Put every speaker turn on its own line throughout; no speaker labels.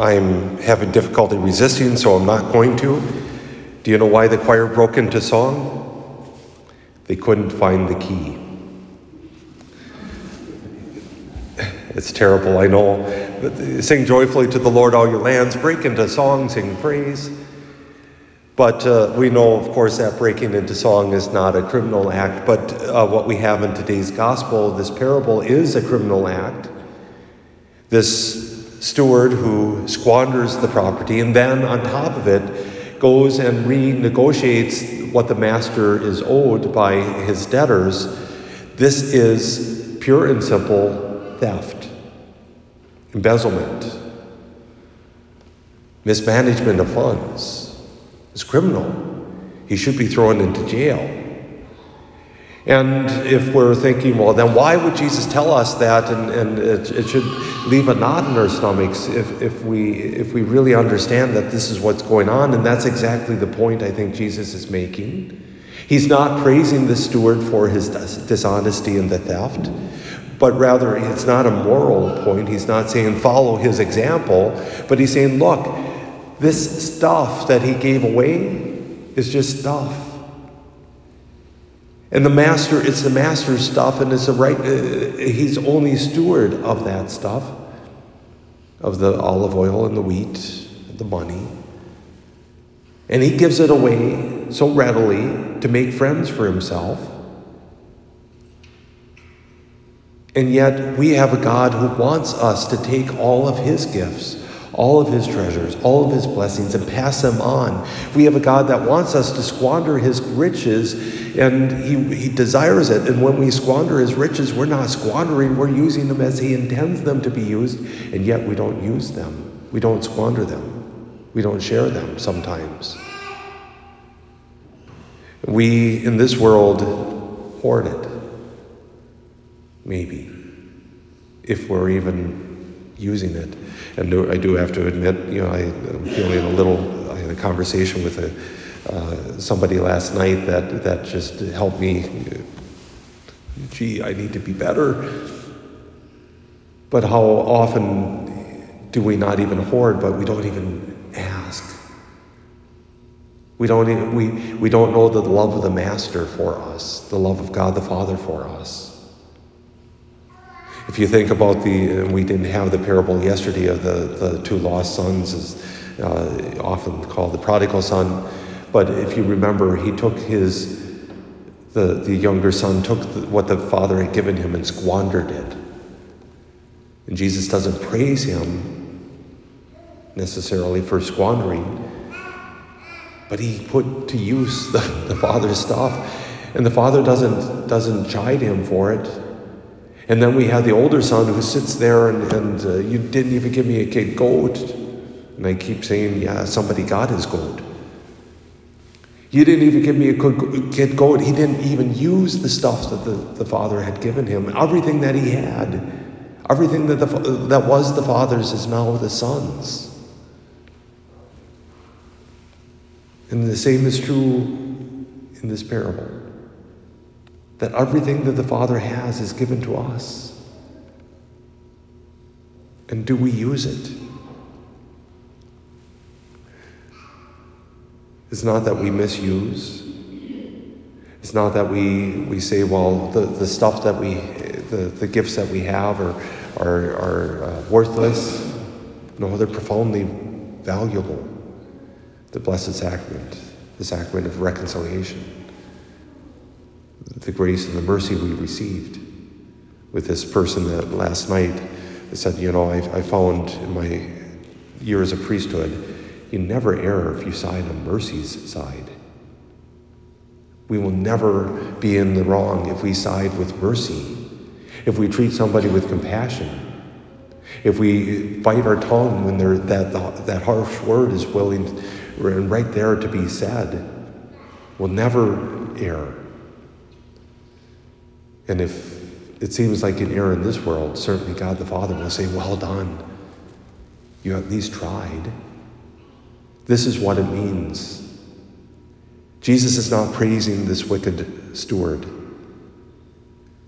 I'm having difficulty resisting, so I'm not going to. Do you know why the choir broke into song? They couldn't find the key. It's terrible, I know. Sing joyfully to the Lord, all your lands. Break into song, sing praise. But uh, we know, of course, that breaking into song is not a criminal act. But uh, what we have in today's gospel, this parable, is a criminal act. This steward who squanders the property and then, on top of it, goes and renegotiates what the master is owed by his debtors. This is pure and simple theft, embezzlement, mismanagement of funds. It's criminal. He should be thrown into jail. And if we're thinking, well, then why would Jesus tell us that? And, and it, it, should leave a knot in our stomachs if, if, we, if we really understand that this is what's going on. And that's exactly the point I think Jesus is making. He's not praising the steward for his dishonesty and the theft, but rather it's not a moral point. He's not saying follow his example, but he's saying, look, this stuff that he gave away is just stuff. And the master, it's the master's stuff, and it's a right, uh, he's only steward of that stuff, of the olive oil and the wheat, the money. And he gives it away so readily to make friends for himself. And yet, we have a God who wants us to take all of his gifts all of his treasures, all of his blessings, and pass them on. We have a God that wants us to squander his riches, and he, he desires it. And when we squander his riches, we're not squandering, we're using them as he intends them to be used, and yet we don't use them. We don't squander them. We don't share them sometimes. We, in this world, hoard it. Maybe. If we're even using it. And I do have to admit, you know, I, am feeling a little. I had a conversation with a, uh, somebody last night that that just helped me. Gee, I need to be better. But how often do we not even hoard, but we don't even ask? We don't, even, we, we don't know the love of the Master for us, the love of God the Father for us. If you think about the, we didn't have the parable yesterday of the, the two lost sons, is uh, often called the prodigal son. But if you remember, he took his, the, the younger son took the, what the father had given him and squandered it. And Jesus doesn't praise him necessarily for squandering, but he put to use the, the father's stuff. And the father doesn't, doesn't chide him for it. And then we have the older son who sits there and, and uh, you didn't even give me a kid goat. And I keep saying, yeah, somebody got his goat. You didn't even give me a kid goat. He didn't even use the stuff that the, the father had given him. Everything that he had, everything that, the, that was the father's is now the son's. And the same is true in this parable that everything that the Father has is given to us. And do we use it? It's not that we misuse. It's not that we, we say, well, the, the stuff that we, the, the gifts that we have are, are, are uh, worthless. No, they're profoundly valuable. The Blessed Sacrament, the sacrament of reconciliation the grace and the mercy we received with this person that last night said, You know, I, I found in my years of priesthood, you never err if you side on mercy's side. We will never be in the wrong if we side with mercy, if we treat somebody with compassion, if we bite our tongue when that, that harsh word is willing and right there to be said. We'll never err. And if it seems like an error in this world, certainly God the Father will say, Well done. You at least tried. This is what it means. Jesus is not praising this wicked steward,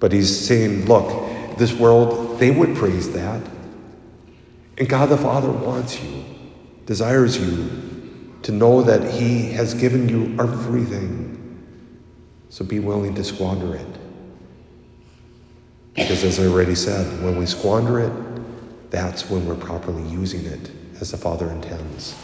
but he's saying, Look, this world, they would praise that. And God the Father wants you, desires you to know that He has given you everything. So be willing to squander it. Because as I already said, when we squander it, that's when we're properly using it as the Father intends.